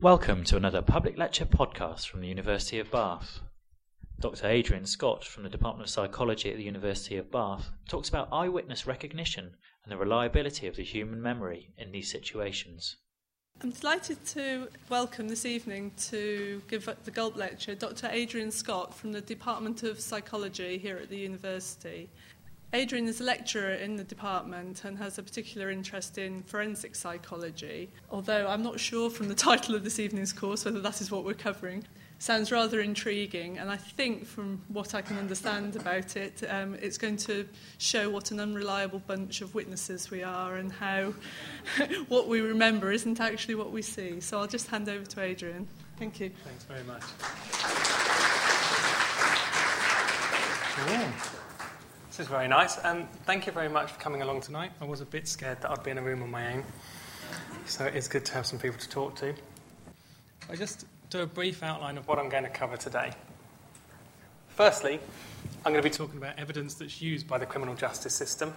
Welcome to another public lecture podcast from the University of Bath. Dr. Adrian Scott from the Department of Psychology at the University of Bath talks about eyewitness recognition and the reliability of the human memory in these situations. I'm delighted to welcome this evening to give the Gulp lecture Dr. Adrian Scott from the Department of Psychology here at the university. Adrian is a lecturer in the department and has a particular interest in forensic psychology, although I'm not sure from the title of this evening's course whether that is what we're covering. Sounds rather intriguing, and I think from what I can understand about it, um, it's going to show what an unreliable bunch of witnesses we are and how what we remember isn't actually what we see. So I'll just hand over to Adrian. Thank you. Thanks very much. This is very nice. Um, thank you very much for coming along tonight. I was a bit scared that I'd be in a room on my own, so it's good to have some people to talk to. I just do a brief outline of what I'm going to cover today. Firstly, I'm going to be talking about evidence that's used by the criminal justice system.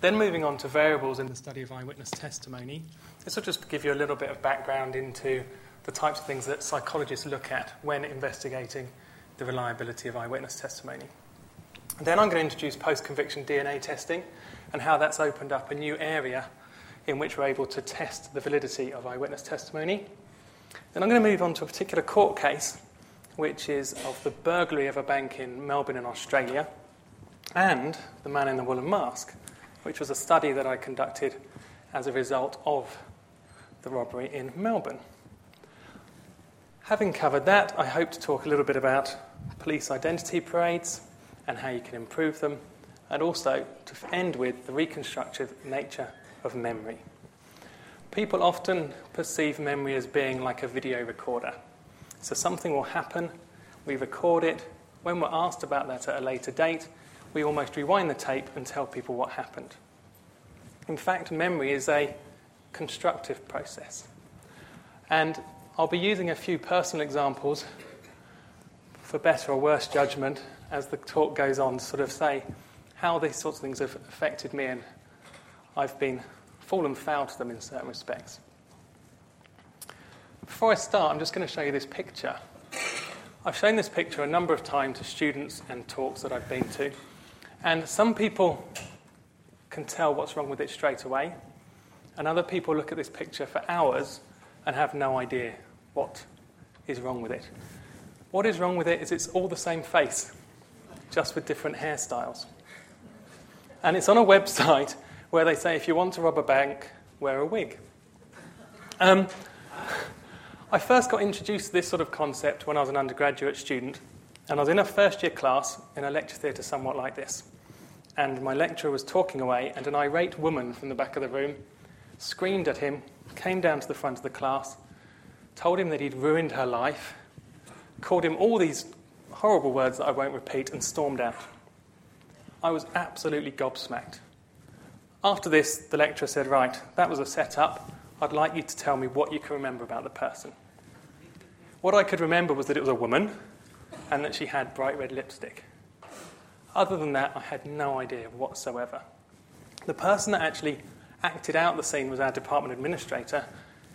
Then moving on to variables in the study of eyewitness testimony. This will just give you a little bit of background into the types of things that psychologists look at when investigating the reliability of eyewitness testimony. Then I'm going to introduce post conviction DNA testing and how that's opened up a new area in which we're able to test the validity of eyewitness testimony. Then I'm going to move on to a particular court case, which is of the burglary of a bank in Melbourne, in Australia, and the man in the woolen mask, which was a study that I conducted as a result of the robbery in Melbourne. Having covered that, I hope to talk a little bit about police identity parades and how you can improve them, and also to end with the reconstructive nature of memory. People often perceive memory as being like a video recorder. So something will happen, we record it. When we're asked about that at a later date, we almost rewind the tape and tell people what happened. In fact, memory is a constructive process. And I'll be using a few personal examples for better or worse judgment as the talk goes on, sort of say how these sorts of things have affected me, and I've been fallen foul to them in certain respects. Before I start, I'm just going to show you this picture. I've shown this picture a number of times to students and talks that I've been to, and some people can tell what's wrong with it straight away, and other people look at this picture for hours and have no idea what is wrong with it. What is wrong with it is it's all the same face just with different hairstyles. And it's on a website where they say if you want to rob a bank, wear a wig. Um, I first got introduced to this sort of concept when I was an undergraduate student, and I was in a first year class in a lecture theatre somewhat like this. And my lecturer was talking away, and an irate woman from the back of the room screamed at him, came down to the front of the class, told him that he'd ruined her life, called him all these horrible words that I won't repeat, and stormed out. I was absolutely gobsmacked. After this, the lecturer said, Right, that was a setup. I'd like you to tell me what you can remember about the person. What I could remember was that it was a woman and that she had bright red lipstick. Other than that, I had no idea whatsoever. The person that actually acted out the scene was our department administrator,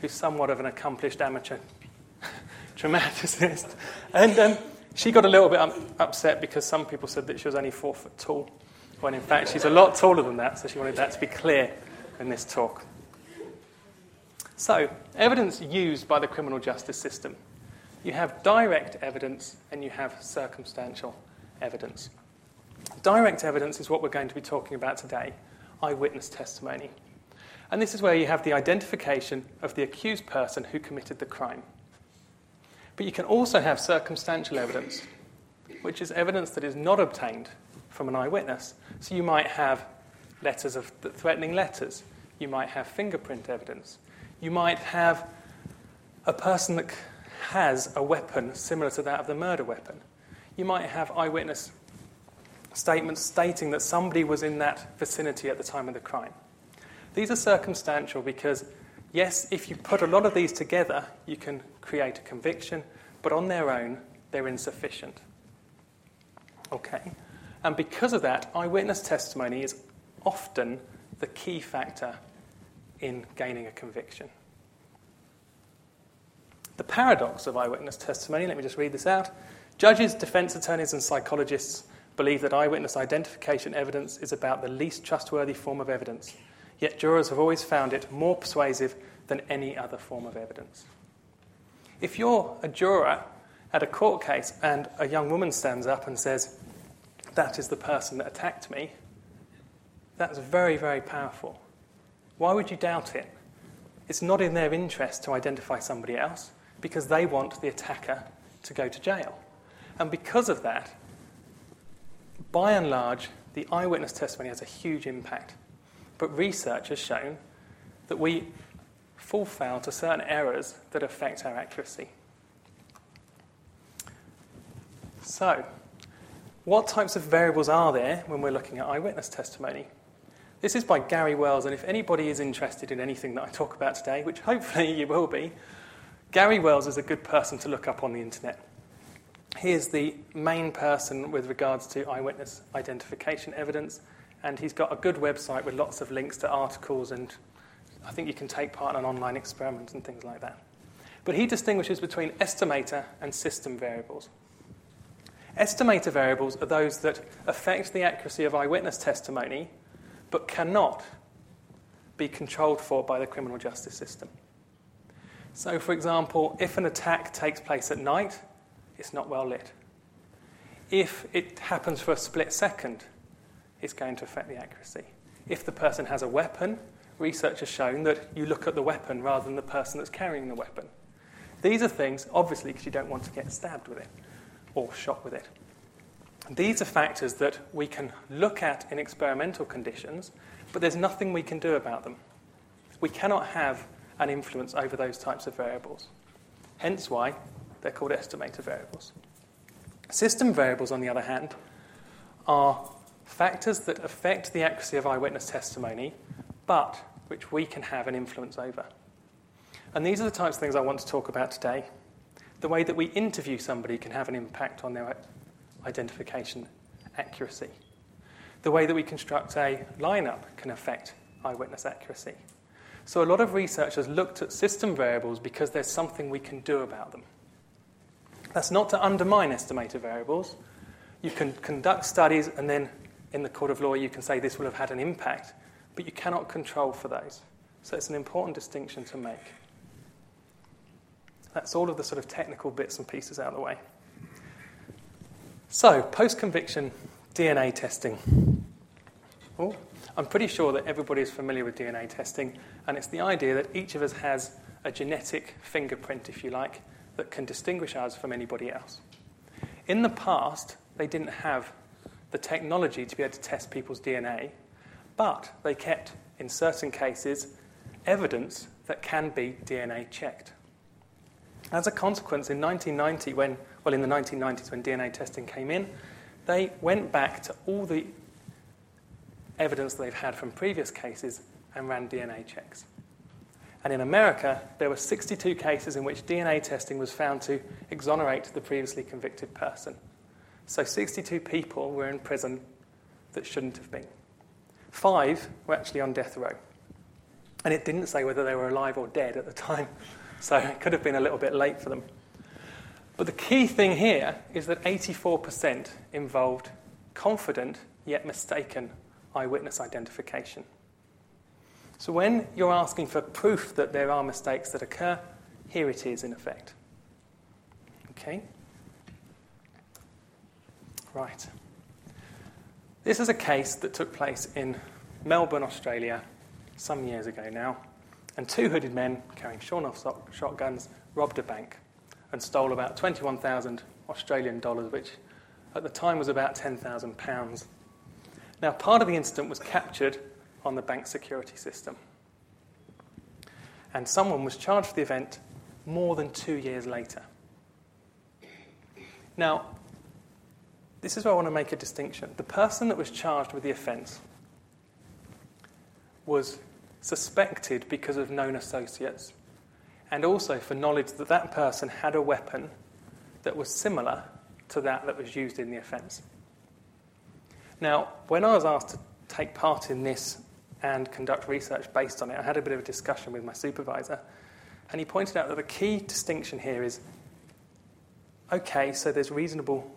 who's somewhat of an accomplished amateur dramaticist. And um, she got a little bit um, upset because some people said that she was only four foot tall, when in fact she's a lot taller than that, so she wanted that to be clear in this talk. So, evidence used by the criminal justice system. You have direct evidence and you have circumstantial evidence. Direct evidence is what we're going to be talking about today eyewitness testimony. And this is where you have the identification of the accused person who committed the crime. But you can also have circumstantial evidence, which is evidence that is not obtained from an eyewitness. So you might have letters of threatening letters. You might have fingerprint evidence. You might have a person that has a weapon similar to that of the murder weapon. You might have eyewitness statements stating that somebody was in that vicinity at the time of the crime. These are circumstantial because Yes, if you put a lot of these together, you can create a conviction, but on their own, they're insufficient. Okay? And because of that, eyewitness testimony is often the key factor in gaining a conviction. The paradox of eyewitness testimony, let me just read this out. Judges, defense attorneys, and psychologists believe that eyewitness identification evidence is about the least trustworthy form of evidence, yet jurors have always found it more persuasive than any other form of evidence. If you're a juror at a court case and a young woman stands up and says, That is the person that attacked me, that's very, very powerful. Why would you doubt it? It's not in their interest to identify somebody else because they want the attacker to go to jail. And because of that, by and large, the eyewitness testimony has a huge impact. But research has shown that we fall foul to certain errors that affect our accuracy. So, what types of variables are there when we're looking at eyewitness testimony? This is by Gary Wells, and if anybody is interested in anything that I talk about today, which hopefully you will be, Gary Wells is a good person to look up on the internet. He is the main person with regards to eyewitness identification evidence, and he's got a good website with lots of links to articles, and I think you can take part in an online experiment and things like that. But he distinguishes between estimator and system variables. Estimator variables are those that affect the accuracy of eyewitness testimony but cannot be controlled for by the criminal justice system. So, for example, if an attack takes place at night, it's not well lit. If it happens for a split second, it's going to affect the accuracy. If the person has a weapon, research has shown that you look at the weapon rather than the person that's carrying the weapon. These are things, obviously, because you don't want to get stabbed with it or shot with it. These are factors that we can look at in experimental conditions, but there's nothing we can do about them. We cannot have an influence over those types of variables. Hence why they're called estimator variables. System variables, on the other hand, are factors that affect the accuracy of eyewitness testimony, but which we can have an influence over. And these are the types of things I want to talk about today. The way that we interview somebody can have an impact on their identification accuracy. The way that we construct a lineup can affect eyewitness accuracy. So, a lot of researchers looked at system variables because there's something we can do about them. That's not to undermine estimator variables. You can conduct studies, and then in the court of law, you can say this will have had an impact, but you cannot control for those. So, it's an important distinction to make. That's all of the sort of technical bits and pieces out of the way. So, post conviction DNA testing. Oh, I'm pretty sure that everybody is familiar with DNA testing, and it's the idea that each of us has a genetic fingerprint, if you like, that can distinguish us from anybody else. In the past, they didn't have the technology to be able to test people's DNA, but they kept, in certain cases, evidence that can be DNA checked. As a consequence, in 1990, when well, in the 1990s when DNA testing came in, they went back to all the evidence they've had from previous cases and ran DNA checks. And in America, there were 62 cases in which DNA testing was found to exonerate the previously convicted person. So 62 people were in prison that shouldn't have been. Five were actually on death row. And it didn't say whether they were alive or dead at the time, so it could have been a little bit late for them. But the key thing here is that 84% involved confident yet mistaken eyewitness identification. So when you're asking for proof that there are mistakes that occur, here it is in effect. Okay? Right. This is a case that took place in Melbourne, Australia, some years ago now, and two hooded men carrying sawn off shotguns robbed a bank and stole about 21,000 Australian dollars, which at the time was about 10,000 pounds. Now, part of the incident was captured on the bank security system. And someone was charged for the event more than two years later. Now, this is where I want to make a distinction. The person that was charged with the offence was suspected because of known associates and also for knowledge that that person had a weapon that was similar to that that was used in the offence. Now, when I was asked to take part in this and conduct research based on it, I had a bit of a discussion with my supervisor, And he pointed out that the key distinction here is okay, so there's reasonable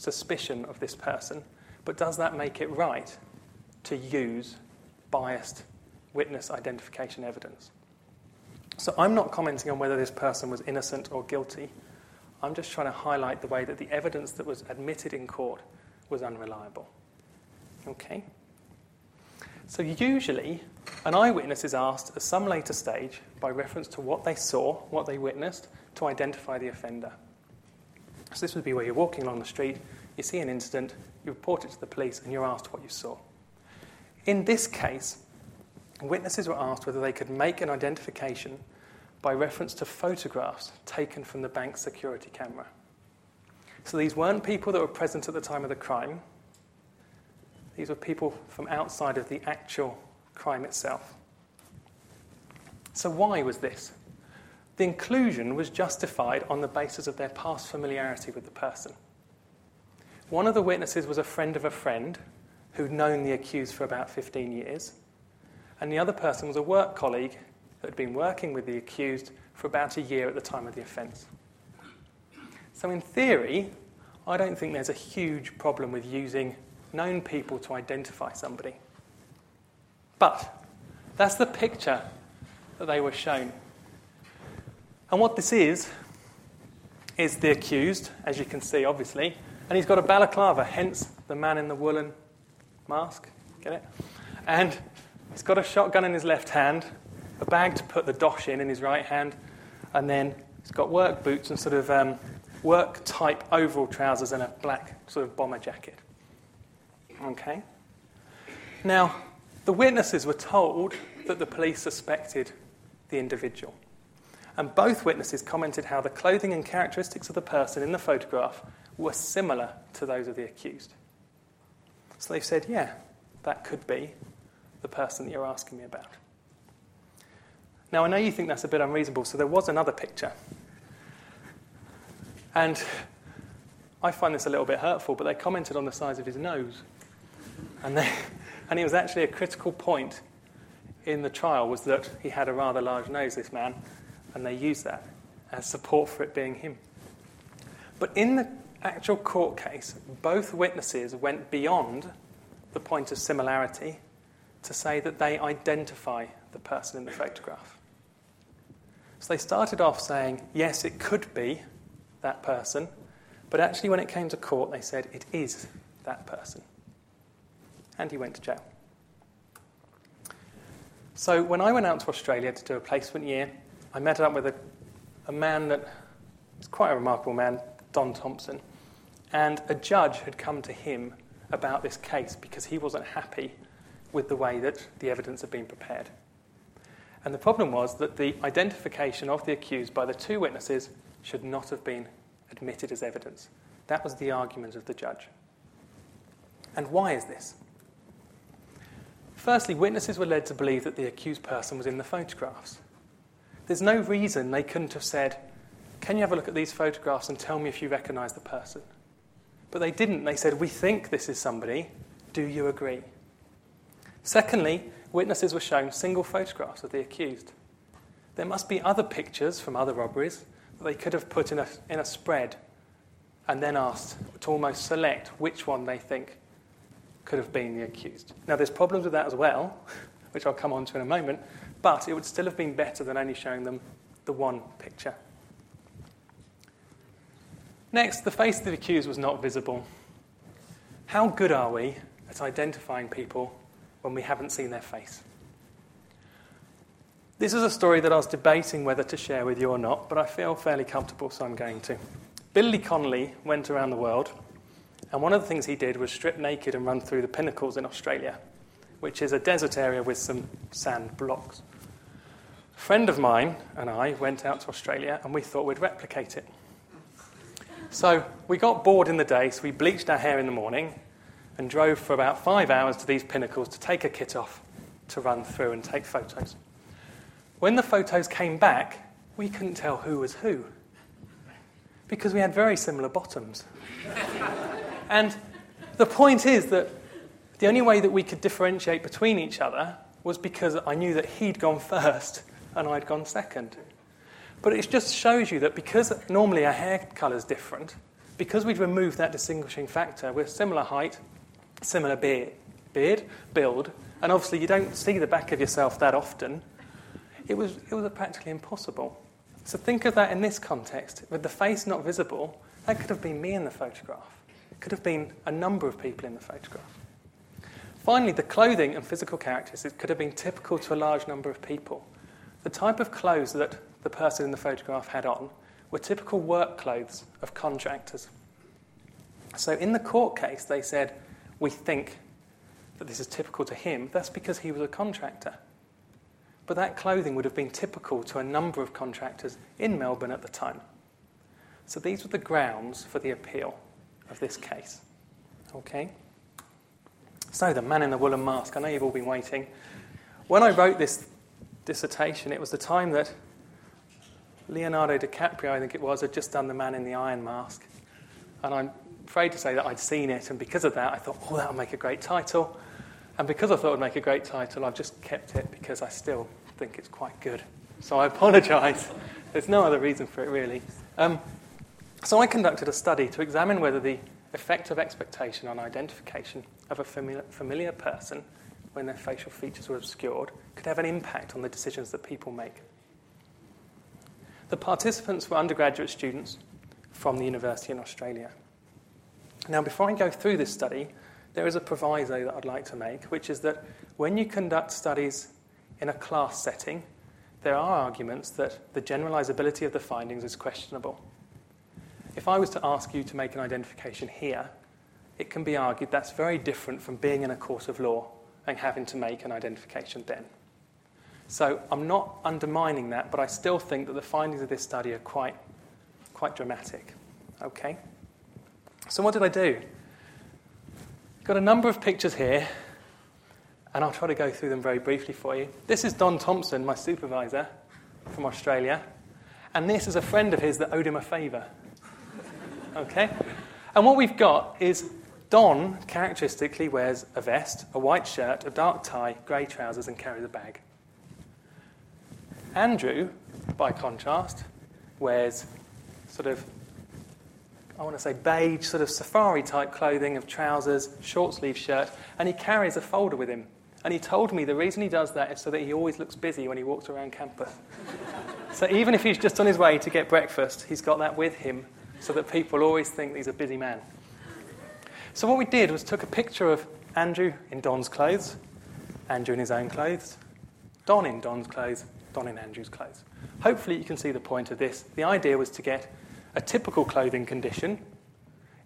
suspicion of this person, but does that make it right to use biased witness identification evidence? So I'm not commenting on whether this person was innocent or guilty. I'm just trying to highlight the way that the evidence that was admitted in court was unreliable. Okay? So usually, an eyewitness is asked at some later stage, by reference to what they saw, what they witnessed, to identify the offender. So this would be where you're walking along the street, you see an incident, you report it to the police, and you're asked what you saw. In this case, witnesses were asked whether they could make an identification by reference to photographs taken from the bank's security camera. So these weren't people that were present at the time of the crime. These were people from outside of the actual crime itself. So, why was this? The inclusion was justified on the basis of their past familiarity with the person. One of the witnesses was a friend of a friend who'd known the accused for about 15 years, and the other person was a work colleague that had been working with the accused for about a year at the time of the offence. So, in theory, I don't think there's a huge problem with using known people to identify somebody. But that's the picture that they were shown. And what this is, is the accused, as you can see, obviously, and he's got a balaclava, hence the man in the woolen mask. Get it? And he's got a shotgun in his left hand, a bag to put the dosh in in his right hand, and then he's got work boots and sort of um, work type overall trousers and a black sort of bomber jacket. Okay? Now, the witnesses were told that the police suspected the individual. And both witnesses commented how the clothing and characteristics of the person in the photograph were similar to those of the accused. So they said, yeah, that could be the person that you're asking me about. Now, I know you think that's a bit unreasonable, so there was another picture. And I find this a little bit hurtful, but they commented on the size of his nose. And, they, and it was actually a critical point in the trial was that he had a rather large nose, this man, and they use that as support for it being him. But in the actual court case, both witnesses went beyond the point of similarity to say that they identify the person in the photograph. So they started off saying, yes, it could be that person, but actually, when it came to court, they said it is that person. And he went to jail. So when I went out to Australia to do a placement year, I met up with a, a man that is quite a remarkable man, Don Thomson. And a judge had come to him about this case because he wasn't happy with the way that the evidence had been prepared. And the problem was that the identification of the accused by the two witnesses should not have been admitted as evidence. That was the argument of the judge. And why is this? Firstly, witnesses were led to believe that the accused person was in the photographs. There's no reason they couldn't have said, Can you have a look at these photographs and tell me if you recognize the person? But they didn't. They said, We think this is somebody. Do you agree? Secondly, witnesses were shown single photographs of the accused. There must be other pictures from other robberies that they could have put in a, in a spread and then asked to almost select which one they think could have been the accused. Now, there's problems with that as well, which I'll come on to in a moment, but it would still have been better than only showing them the one picture. Next, the face of the accused was not visible. How good are we at identifying people when we haven't seen their face. This is a story that I was debating whether to share with you or not, but I feel fairly comfortable, so I'm going to. Billy Connolly went around the world, and one of the things he did was strip naked and run through the pinnacles in Australia, which is a desert area with some sand blocks. A friend of mine and I went out to Australia, and we thought we'd replicate it. So we got bored in the day, so we bleached our hair in the morning and drove for about five hours to these pinnacles to take a kit off to run through and take photos. When the photos came back, we couldn't tell who was who because we had very similar bottoms. and the point is that the only way that we could differentiate between each other was because I knew that he'd gone first and I'd gone second. But it just shows you that because normally our hair colour is different, because we'd removed that distinguishing factor, we're similar height, similar beard, beard, build, and obviously you don't see the back of yourself that often, it was, it was practically impossible. So think of that in this context. With the face not visible, that could have been me in the photograph. It could have been a number of people in the photograph. Finally, the clothing and physical characteristics could have been typical to a large number of people. The type of clothes that the person in the photograph had on were typical work clothes of contractors. So in the court case, they said, We think that this is typical to him. That's because he was a contractor. But that clothing would have been typical to a number of contractors in Melbourne at the time. So these were the grounds for the appeal of this case. Okay? So, the man in the woolen mask. I know you've all been waiting. When I wrote this dissertation, it was the time that Leonardo DiCaprio, I think it was, had just done The Man in the Iron Mask. And I'm afraid to say that I'd seen it, and because of that, I thought, oh, that'll make a great title. And because I thought it would make a great title, I've just kept it because I still think it's quite good. So I apologise. There's no other reason for it, really. Um, so I conducted a study to examine whether the effect of expectation on identification of a familiar, familiar person when their facial features were obscured could have an impact on the decisions that people make. The participants were undergraduate students from the university in Australia. Now, before I go through this study, there is a proviso that I'd like to make, which is that when you conduct studies in a class setting, there are arguments that the generalizability of the findings is questionable. If I was to ask you to make an identification here, it can be argued that's very different from being in a course of law and having to make an identification then. So I'm not undermining that, but I still think that the findings of this study are quite, quite dramatic. Okay? So what did I do? Got a number of pictures here, and I'll try to go through them very briefly for you. This is Don Thomson, my supervisor from Australia, and this is a friend of his that owed him a favour. Okay? And what we've got is Don characteristically wears a vest, a white shirt, a dark tie, grey trousers, and carries a bag. Andrew, by contrast, wears sort of, I want to say beige, sort of safari type clothing of trousers, short sleeve shirt, and he carries a folder with him. And he told me the reason he does that is so that he always looks busy when he walks around campus. so even if he's just on his way to get breakfast, he's got that with him so that people always think he's a busy man. So what we did was took a picture of Andrew in Don's clothes, Andrew in his own clothes, Don in Don's clothes, Don in Andrew's clothes. Hopefully, you can see the point of this. The idea was to get a typical clothing condition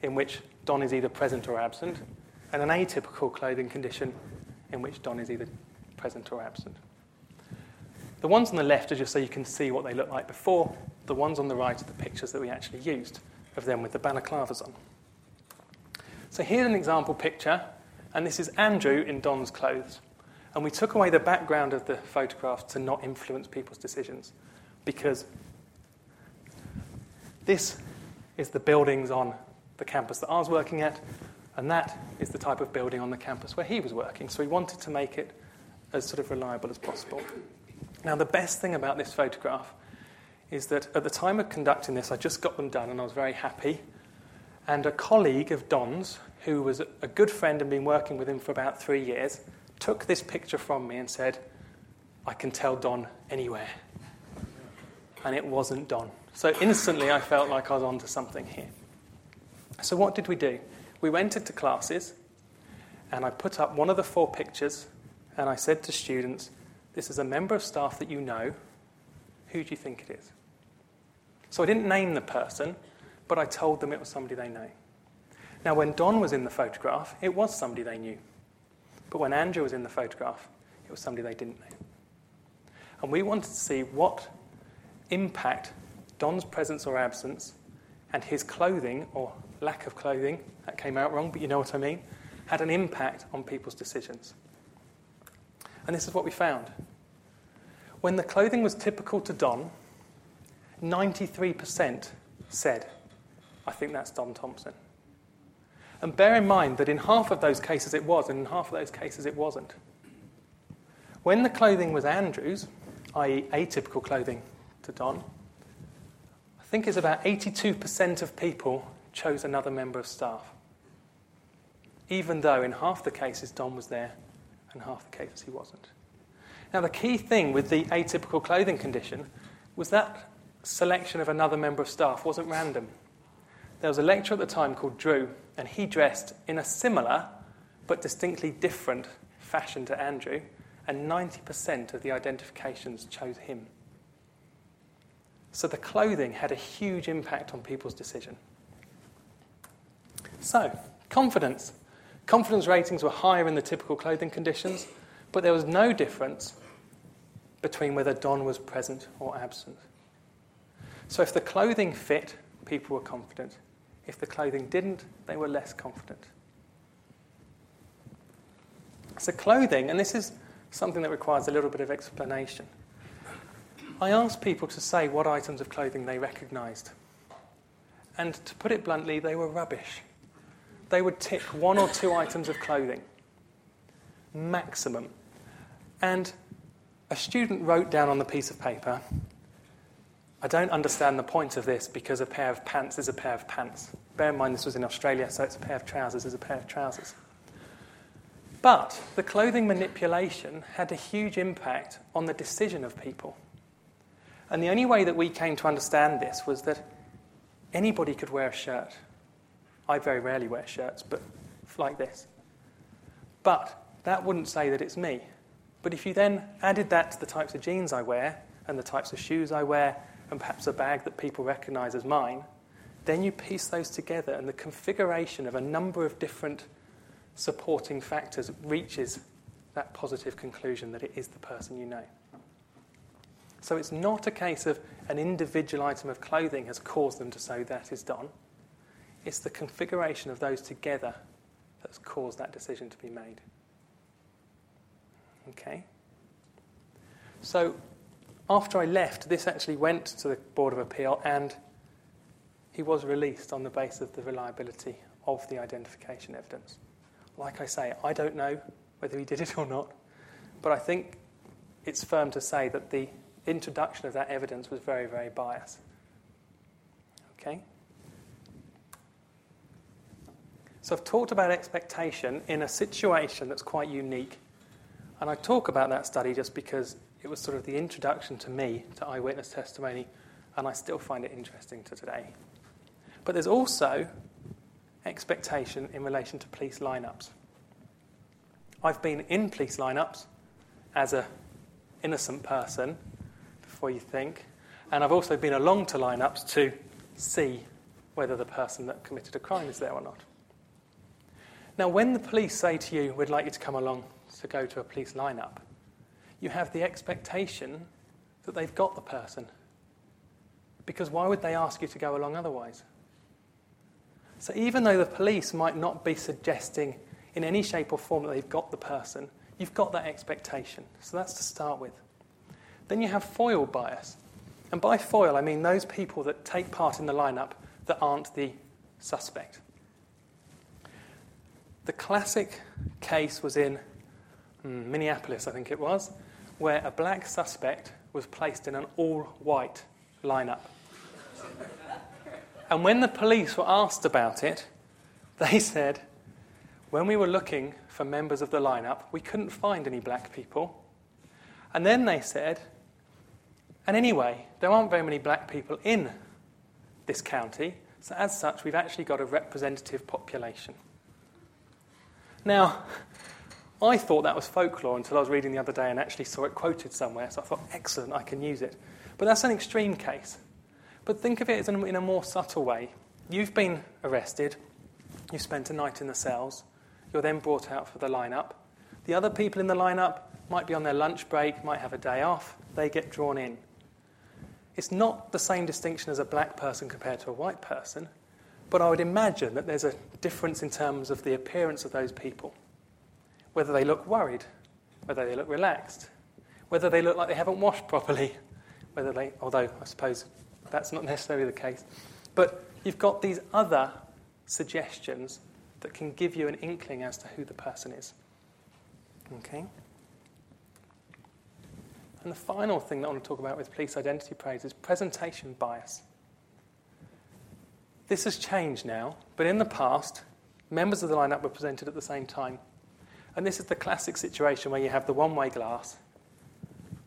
in which Don is either present or absent, and an atypical clothing condition in which Don is either present or absent. The ones on the left are just so you can see what they look like before. The ones on the right are the pictures that we actually used of them with the balaclavas on. So here's an example picture, and this is Andrew in Don's clothes. And we took away the background of the photograph to not influence people's decisions because this is the buildings on the campus that I was working at, and that is the type of building on the campus where he was working. So we wanted to make it as sort of reliable as possible. Now, the best thing about this photograph is that at the time of conducting this, I just got them done and I was very happy. And a colleague of Don's, who was a good friend and been working with him for about three years, took this picture from me and said, I can tell Don anywhere. And it wasn't Don. So instantly I felt like I was onto something here. So what did we do? We went into classes and I put up one of the four pictures and I said to students, This is a member of staff that you know. Who do you think it is? So I didn't name the person, but I told them it was somebody they know. Now, when Don was in the photograph, it was somebody they knew. But when Andrew was in the photograph, it was somebody they didn't know. And we wanted to see what impact Don's presence or absence and his clothing or lack of clothing, that came out wrong, but you know what I mean, had an impact on people's decisions. And this is what we found. When the clothing was typical to Don, 93% said, I think that's Don Thomson. And bear in mind that in half of those cases it was, and in half of those cases it wasn't. When the clothing was Andrew's, i.e., atypical clothing to Don, I think it's about 82% of people chose another member of staff. Even though in half the cases Don was there and half the cases he wasn't. Now, the key thing with the atypical clothing condition was that selection of another member of staff wasn't random. There was a lecturer at the time called Drew, and he dressed in a similar but distinctly different fashion to Andrew, and 90% of the identifications chose him. So the clothing had a huge impact on people's decision. So, confidence. Confidence ratings were higher in the typical clothing conditions, but there was no difference between whether Don was present or absent. So, if the clothing fit, people were confident. If the clothing didn't, they were less confident. So, clothing, and this is something that requires a little bit of explanation. I asked people to say what items of clothing they recognised. And to put it bluntly, they were rubbish. They would tick one or two items of clothing, maximum. And a student wrote down on the piece of paper, I don't understand the point of this because a pair of pants is a pair of pants. Bear in mind this was in Australia, so it's a pair of trousers is a pair of trousers. But the clothing manipulation had a huge impact on the decision of people. And the only way that we came to understand this was that anybody could wear a shirt. I very rarely wear shirts, but like this. But that wouldn't say that it's me. But if you then added that to the types of jeans I wear, and the types of shoes I wear, and perhaps a bag that people recognize as mine, then you piece those together, and the configuration of a number of different supporting factors reaches that positive conclusion that it is the person you know. So it's not a case of an individual item of clothing has caused them to say that is Don. It's the configuration of those together that's caused that decision to be made. Okay? So after I left, this actually went to the Board of Appeal and he was released on the basis of the reliability of the identification evidence. Like I say, I don't know whether he did it or not, but I think it's firm to say that the introduction of that evidence was very, very biased. Okay? So I've talked about expectation in a situation that's quite unique. And I talk about that study just because it was sort of the introduction to me to eyewitness testimony, and I still find it interesting to today. But there's also expectation in relation to police lineups. I've been in police lineups as an innocent person, before you think, and I've also been along to lineups to see whether the person that committed a crime is there or not. Now, when the police say to you, We'd like you to come along to go to a police lineup, you have the expectation that they've got the person. Because why would they ask you to go along otherwise? So even though the police might not be suggesting in any shape or form that they've got the person, you've got that expectation. So that's to start with. Then you have foil bias. And by foil, I mean those people that take part in the lineup that aren't the suspect. The classic case was in hmm, Minneapolis, I think it was, where a black suspect was placed in an all white lineup. And when the police were asked about it, they said, when we were looking for members of the lineup, we couldn't find any black people. And then they said, and anyway, there aren't very many black people in this county, so as such, we've actually got a representative population. Now, I thought that was folklore until I was reading the other day and actually saw it quoted somewhere, so I thought, excellent, I can use it. But that's an extreme case. But think of it in a more subtle way. You've been arrested, you've spent a night in the cells, you're then brought out for the lineup. The other people in the lineup might be on their lunch break, might have a day off, they get drawn in. It's not the same distinction as a black person compared to a white person, but I would imagine that there's a difference in terms of the appearance of those people. Whether they look worried, whether they look relaxed, whether they look like they haven't washed properly, whether they, although I suppose that's not necessarily the case. But you've got these other suggestions that can give you an inkling as to who the person is. Okay? And the final thing that I want to talk about with police identity praise is presentation bias. This has changed now, but in the past, members of the lineup were presented at the same time. And this is the classic situation where you have the one way glass.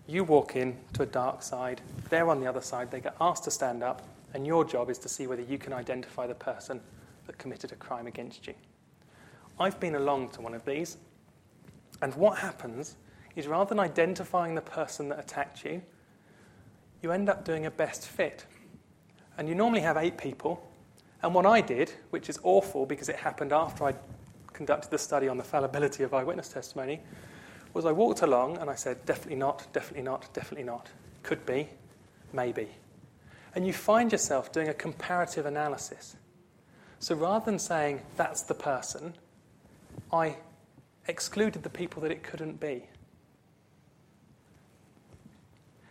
You walk in to a dark side, they're on the other side, they get asked to stand up, and your job is to see whether you can identify the person that committed a crime against you. I've been along to one of these, and what happens is rather than identifying the person that attacked you, you end up doing a best fit. And you normally have eight people, and what I did, which is awful because it happened after I conducted the study on the fallibility of eyewitness testimony, was I walked along and I said, definitely not, definitely not, definitely not. Could be, maybe. And you find yourself doing a comparative analysis. So rather than saying, that's the person, I excluded the people that it couldn't be.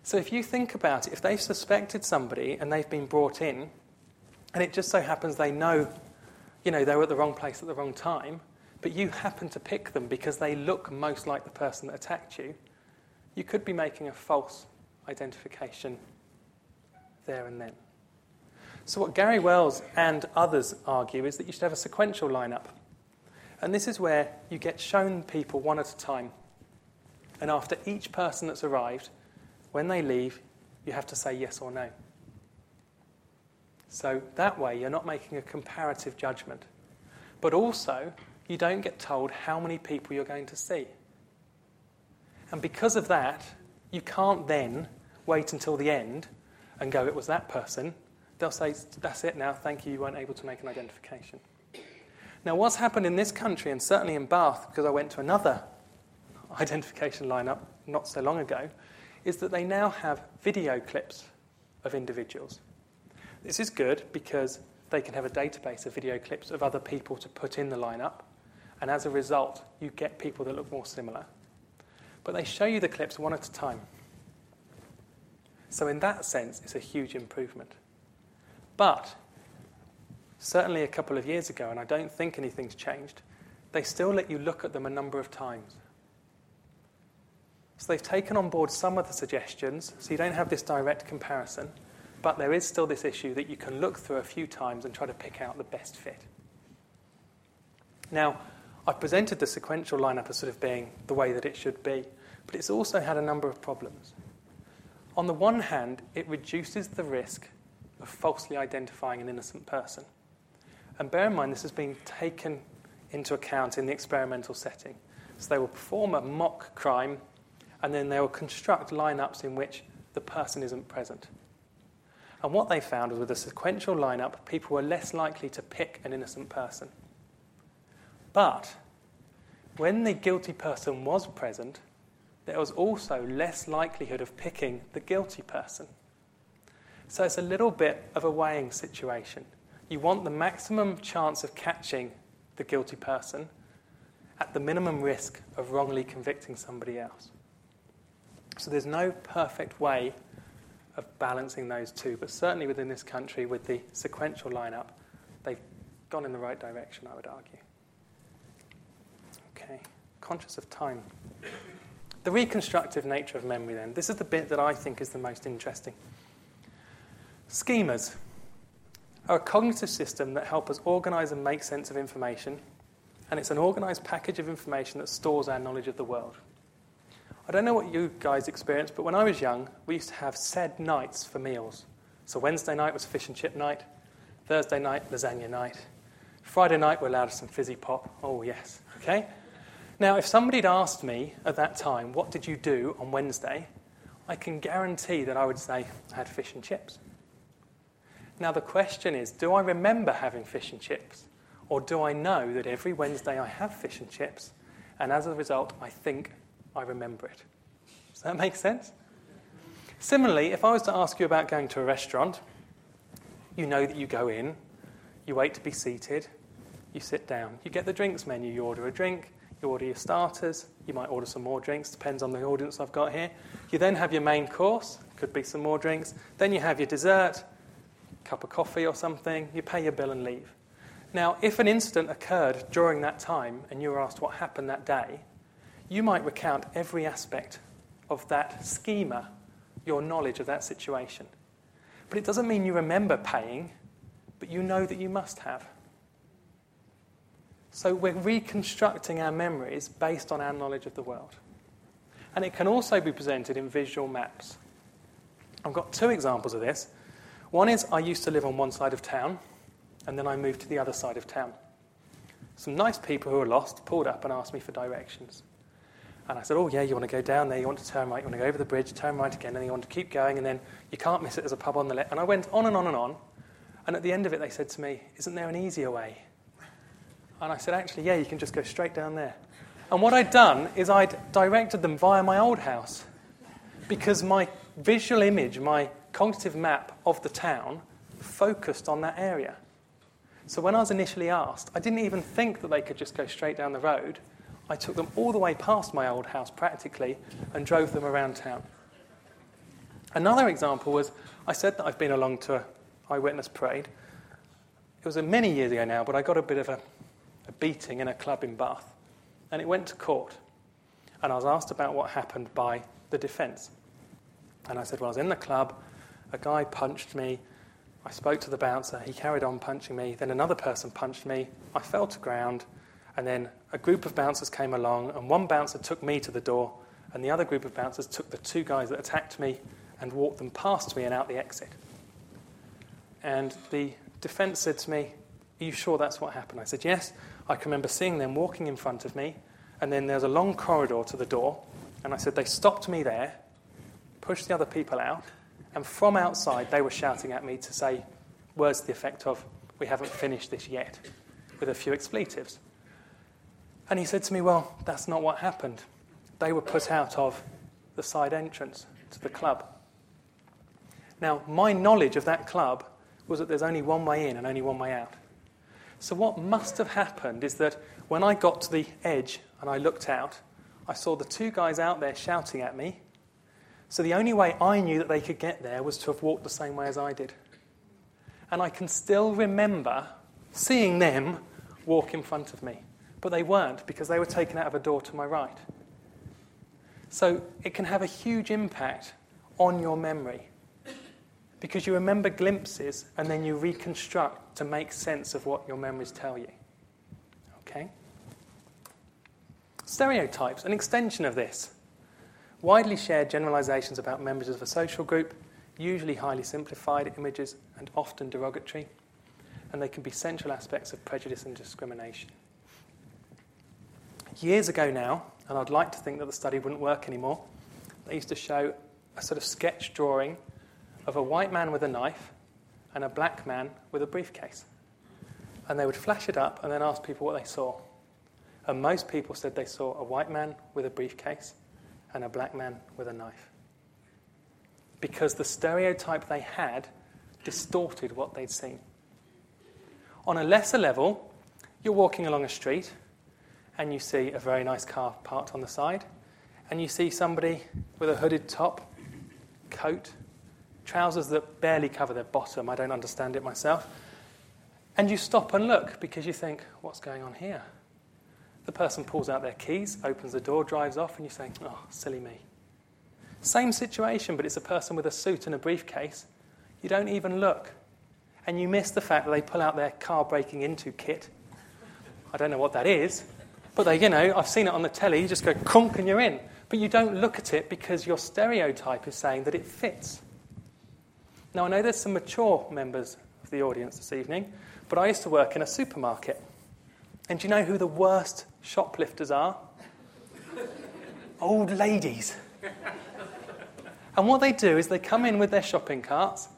So if you think about it, if they've suspected somebody and they've been brought in, and it just so happens they know, you know, they were at the wrong place at the wrong time, but you happen to pick them because they look most like the person that attacked you, you could be making a false identification there and then. So, what Gary Wells and others argue is that you should have a sequential lineup. And this is where you get shown people one at a time. And after each person that's arrived, when they leave, you have to say yes or no. So that way, you're not making a comparative judgment. But also, you don't get told how many people you're going to see. And because of that, you can't then wait until the end and go, it was that person. They'll say, that's it now, thank you, you weren't able to make an identification. Now, what's happened in this country, and certainly in Bath, because I went to another identification lineup not so long ago, is that they now have video clips of individuals. This is good because they can have a database of video clips of other people to put in the lineup, and as a result, you get people that look more similar. But they show you the clips one at a time. So, in that sense, it's a huge improvement. But certainly a couple of years ago, and I don't think anything's changed, they still let you look at them a number of times. So they've taken on board some of the suggestions, so you don't have this direct comparison, but there is still this issue that you can look through a few times and try to pick out the best fit. Now, I've presented the sequential lineup as sort of being the way that it should be, but it's also had a number of problems. On the one hand, it reduces the risk of falsely identifying an innocent person. And bear in mind, this has been taken into account in the experimental setting. So they will perform a mock crime and then they will construct lineups in which the person isn't present. And what they found was with a sequential lineup, people were less likely to pick an innocent person. But when the guilty person was present, there was also less likelihood of picking the guilty person. So it's a little bit of a weighing situation. You want the maximum chance of catching the guilty person at the minimum risk of wrongly convicting somebody else. So there's no perfect way of balancing those two, but certainly within this country, with the sequential lineup, they've gone in the right direction, I would argue. Conscious of time. The reconstructive nature of memory, then. This is the bit that I think is the most interesting. Schemas are a cognitive system that help us organize and make sense of information, and it's an organized package of information that stores our knowledge of the world. I don't know what you guys experienced, but when I was young, we used to have said nights for meals. So Wednesday night was fish and chip night, Thursday night, lasagna night. Friday night, we're allowed some fizzy pop. Oh, yes. Okay? Now, if somebody had asked me at that time, what did you do on Wednesday? I can guarantee that I would say, I had fish and chips. Now, the question is do I remember having fish and chips? Or do I know that every Wednesday I have fish and chips, and as a result, I think I remember it? Does that make sense? Similarly, if I was to ask you about going to a restaurant, you know that you go in, you wait to be seated, you sit down, you get the drinks menu, you order a drink, you order your starters, you might order some more drinks, depends on the audience I've got here. You then have your main course, could be some more drinks, then you have your dessert, cup of coffee or something, you pay your bill and leave. Now, if an incident occurred during that time and you were asked what happened that day, you might recount every aspect of that schema, your knowledge of that situation. But it doesn't mean you remember paying, but you know that you must have. So we're reconstructing our memories based on our knowledge of the world. And it can also be presented in visual maps. I've got two examples of this. One is I used to live on one side of town, and then I moved to the other side of town. Some nice people who were lost pulled up and asked me for directions. And I said, Oh, yeah, you want to go down there, you want to turn right, you want to go over the bridge, turn right again, and then you want to keep going, and then you can't miss it, there's a pub on the left. And I went on and on and on. And at the end of it, they said to me, Isn't there an easier way? And I said, Actually, yeah, you can just go straight down there. And what I'd done is I'd directed them via my old house because my visual image, my cognitive map of the town, focused on that area. So when I was initially asked, I didn't even think that they could just go straight down the road. I took them all the way past my old house practically and drove them around town. Another example was I said that I've been along to an eyewitness parade. It was many years ago now, but I got a bit of a, a beating in a club in Bath. And it went to court. And I was asked about what happened by the defence. And I said, Well, I was in the club, a guy punched me. I spoke to the bouncer, he carried on punching me. Then another person punched me. I fell to ground. And then a group of bouncers came along, and one bouncer took me to the door, and the other group of bouncers took the two guys that attacked me and walked them past me and out the exit. And the defence said to me, Are you sure that's what happened? I said, Yes. I can remember seeing them walking in front of me, and then there's a long corridor to the door. And I said, They stopped me there, pushed the other people out, and from outside they were shouting at me to say words to the effect of, We haven't finished this yet, with a few expletives. And he said to me, Well, that's not what happened. They were put out of the side entrance to the club. Now, my knowledge of that club was that there's only one way in and only one way out. So, what must have happened is that when I got to the edge and I looked out, I saw the two guys out there shouting at me. So, the only way I knew that they could get there was to have walked the same way as I did. And I can still remember seeing them walk in front of me. But they weren't because they were taken out of a door to my right. So, it can have a huge impact on your memory because you remember glimpses and then you reconstruct to make sense of what your memories tell you. Okay? Stereotypes, an extension of this. Widely shared generalizations about members of a social group, usually highly simplified images and often derogatory, and they can be central aspects of prejudice and discrimination. Years ago now, and I'd like to think that the study wouldn't work anymore, they used to show a sort of sketch drawing of a white man with a knife and a black man with a briefcase. And they would flash it up and then ask people what they saw. And most people said they saw a white man with a briefcase and a black man with a knife. Because the stereotype they had distorted what they'd seen. On a lesser level, you're walking along a street and you see a very nice car parked on the side, and you see somebody with a hooded top, coat, trousers that barely cover their bottom. I don't understand it myself. And you stop and look because you think, what's going on here? The person pulls out their keys, opens the door, drives off, and you say, oh, silly me. Same situation, but it's a person with a suit and a briefcase. You don't even look. And you miss the fact that they pull out their car breaking into kit. I don't know what that is, but they, you know, I've seen it on the telly. You just go crunk and you're in. But you don't look at it because your stereotype is saying that it fits. Now, I know there's some mature members of the audience this evening, but I used to work in a supermarket. And do you know who the worst shoplifters are? Old ladies. And what they do is they come in with their shopping carts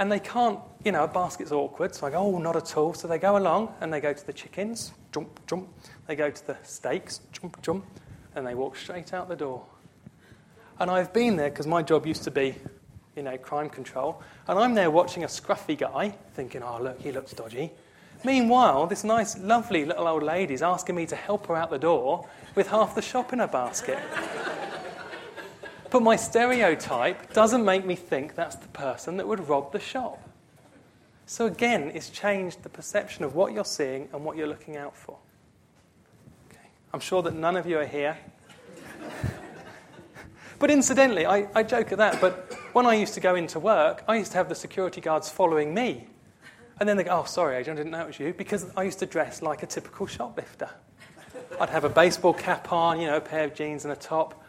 and they can't, you know, a basket's awkward. So I go, oh, not at all. So they go along and they go to the chickens, jump, jump. They go to the steaks, jump, jump. And they walk straight out the door. And I've been there because my job used to be you know, crime control. And I'm there watching a scruffy guy, thinking, oh, look, he looks dodgy. Meanwhile, this nice, lovely little old lady's asking me to help her out the door with half the shop in her basket. but my stereotype doesn't make me think that's the person that would rob the shop. So again, it's changed the perception of what you're seeing and what you're looking out for. Okay. I'm sure that none of you are here. But incidentally, I, I joke at that, but when I used to go into work, I used to have the security guards following me And then they go, oh, sorry, Adrian, I didn't know it was you, because I used to dress like a typical shoplifter. I'd have a baseball cap on, you know, a pair of jeans and a top.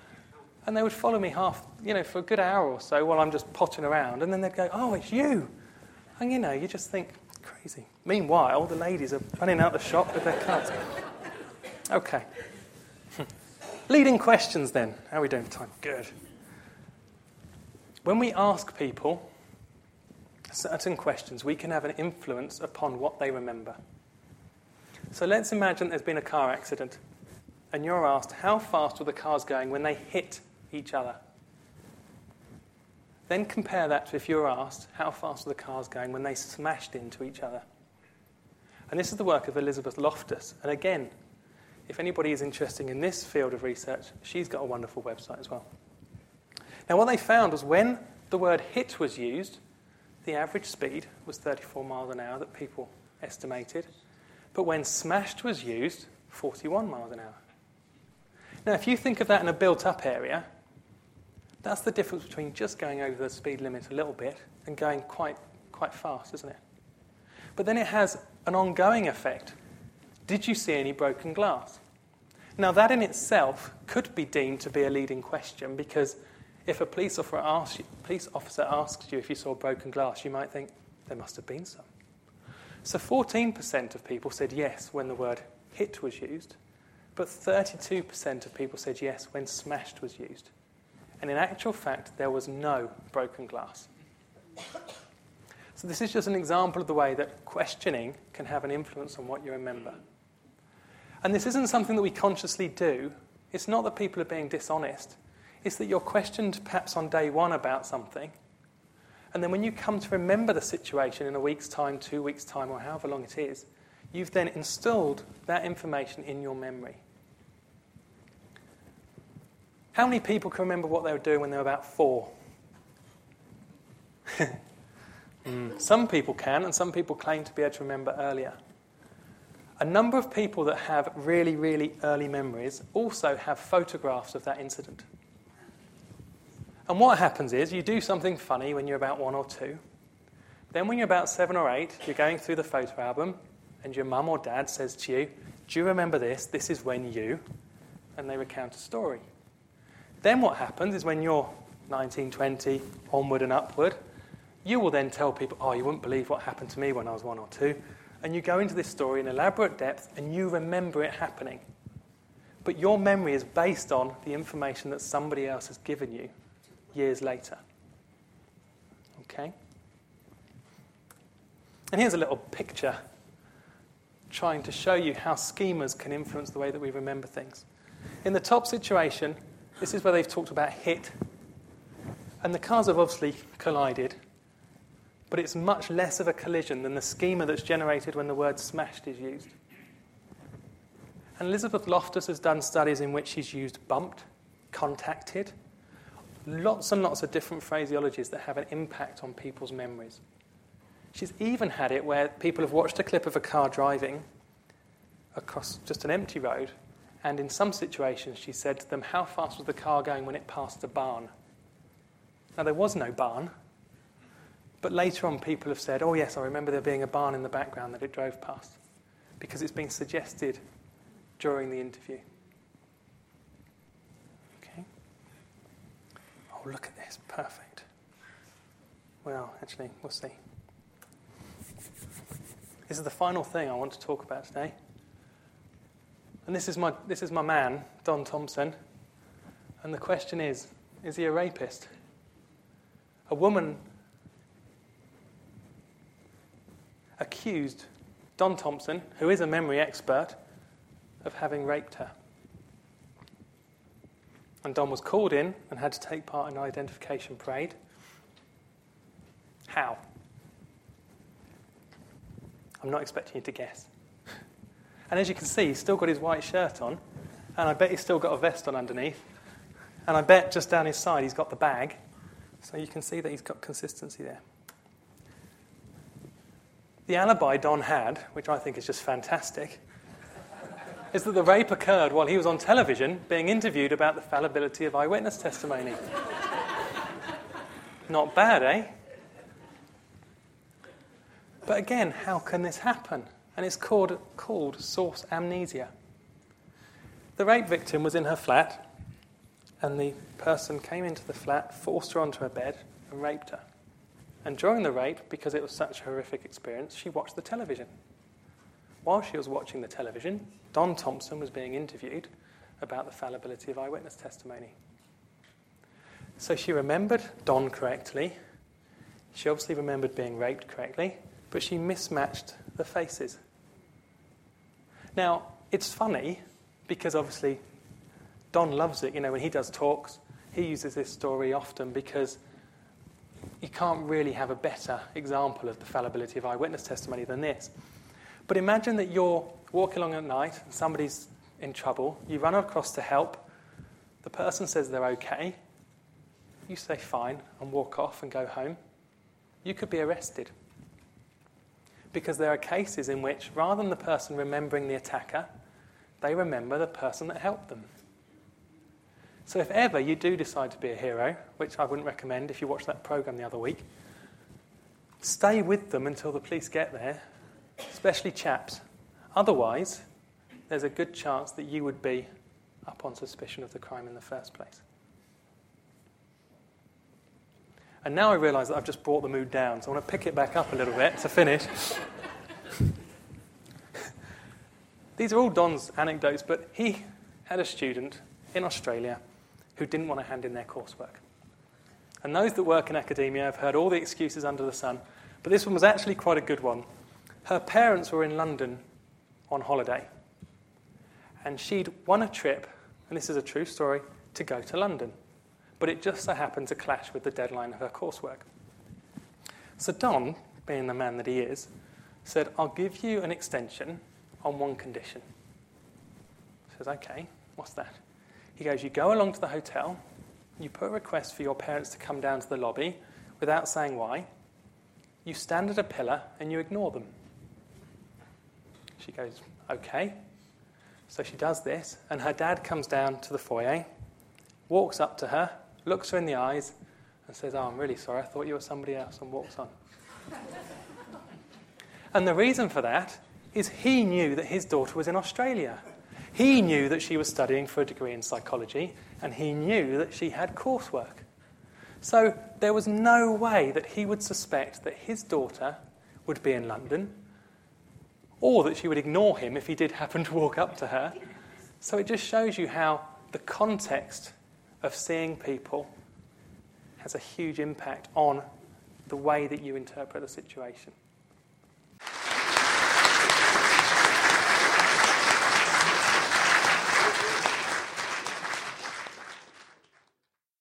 And they would follow me half, you know, for a good hour or so while I'm just potting around. And then they'd go, oh, it's you. And, you know, you just think, crazy. Meanwhile, all the ladies are running out the shop with their carts. Okay. Leading questions then. How are we doing time? Good. When we ask people certain questions, we can have an influence upon what they remember. So let's imagine there's been a car accident, and you're asked how fast were the cars going when they hit each other? Then compare that to if you're asked how fast were the cars going when they smashed into each other. And this is the work of Elizabeth Loftus. And again, if anybody is interested in this field of research, she's got a wonderful website as well. Now, what they found was when the word hit was used, the average speed was 34 miles an hour that people estimated. But when smashed was used, 41 miles an hour. Now, if you think of that in a built up area, that's the difference between just going over the speed limit a little bit and going quite, quite fast, isn't it? But then it has an ongoing effect. Did you see any broken glass? Now, that in itself could be deemed to be a leading question because if a police officer, asks you, police officer asks you if you saw broken glass, you might think there must have been some. So 14% of people said yes when the word hit was used, but 32% of people said yes when smashed was used. And in actual fact, there was no broken glass. So, this is just an example of the way that questioning can have an influence on what you remember. And this isn't something that we consciously do. It's not that people are being dishonest. It's that you're questioned perhaps on day one about something. And then when you come to remember the situation in a week's time, two weeks' time, or however long it is, you've then installed that information in your memory. How many people can remember what they were doing when they were about four? mm. Some people can, and some people claim to be able to remember earlier. A number of people that have really, really early memories also have photographs of that incident. And what happens is you do something funny when you're about one or two. Then, when you're about seven or eight, you're going through the photo album, and your mum or dad says to you, Do you remember this? This is when you. And they recount a story. Then what happens is when you're 19, 20, onward and upward, you will then tell people, oh, you wouldn't believe what happened to me when I was one or two. And you go into this story in elaborate depth and you remember it happening. But your memory is based on the information that somebody else has given you years later. Okay? And here's a little picture trying to show you how schemas can influence the way that we remember things. In the top situation, this is where they've talked about hit. And the cars have obviously collided, but it's much less of a collision than the schema that's generated when the word smashed is used. And Elizabeth Loftus has done studies in which she's used bumped, contacted, lots and lots of different phraseologies that have an impact on people's memories. She's even had it where people have watched a clip of a car driving across just an empty road and in some situations, she said to them, How fast was the car going when it passed a barn? Now, there was no barn, but later on, people have said, Oh, yes, I remember there being a barn in the background that it drove past, because it's been suggested during the interview. Okay? Oh, look at this. Perfect. Well, actually, we'll see. This is the final thing I want to talk about today. And this is my, this is my man, Don Thomson. And the question is is he a rapist? A woman accused Don Thomson, who is a memory expert, of having raped her. And Don was called in and had to take part in an identification parade. How? I'm not expecting you to guess. And as you can see, he's still got his white shirt on, and I bet he's still got a vest on underneath. And I bet just down his side he's got the bag. So you can see that he's got consistency there. The alibi Don had, which I think is just fantastic, is that the rape occurred while he was on television being interviewed about the fallibility of eyewitness testimony. Not bad, eh? But again, how can this happen? And it's called, called source amnesia. The rape victim was in her flat, and the person came into the flat, forced her onto her bed, and raped her. And during the rape, because it was such a horrific experience, she watched the television. While she was watching the television, Don Thomson was being interviewed about the fallibility of eyewitness testimony. So she remembered Don correctly. She obviously remembered being raped correctly, but she mismatched the faces. Now, it's funny because obviously Don loves it. You know, when he does talks, he uses this story often because you can't really have a better example of the fallibility of eyewitness testimony than this. But imagine that you're walking along at night and somebody's in trouble. You run across to help. The person says they're okay. You say fine and walk off and go home. You could be arrested. Because there are cases in which, rather than the person remembering the attacker, they remember the person that helped them. So if ever you do decide to be a hero, which I wouldn't recommend if you watched that program the other week, stay with them until the police get there, especially chaps. Otherwise, there's a good chance that you would be up on suspicion of the crime in the first place. And now I realise that I've just brought the mood down, so I want to pick it back up a little bit to finish. These are all Don's anecdotes, but he had a student in Australia who didn't want to hand in their coursework. And those that work in academia have heard all the excuses under the sun, but this one was actually quite a good one. Her parents were in London on holiday, and she'd won a trip, and this is a true story, to go to London. But it just so happened to clash with the deadline of her coursework. So Don, being the man that he is, said, I'll give you an extension on one condition. He says, Okay, what's that? He goes, You go along to the hotel, you put a request for your parents to come down to the lobby without saying why. You stand at a pillar and you ignore them. She goes, Okay. So she does this, and her dad comes down to the foyer, walks up to her, looks her in the eyes, and says, Oh, I'm really sorry, I thought you were somebody else, and walks on. and the reason for that is he knew that his daughter was in Australia. He knew that she was studying for a degree in psychology, and he knew that she had coursework. So there was no way that he would suspect that his daughter would be in London, or that she would ignore him if he did happen to walk up to her. So it just shows you how the context of seeing people has a huge impact on the way that you interpret a situation.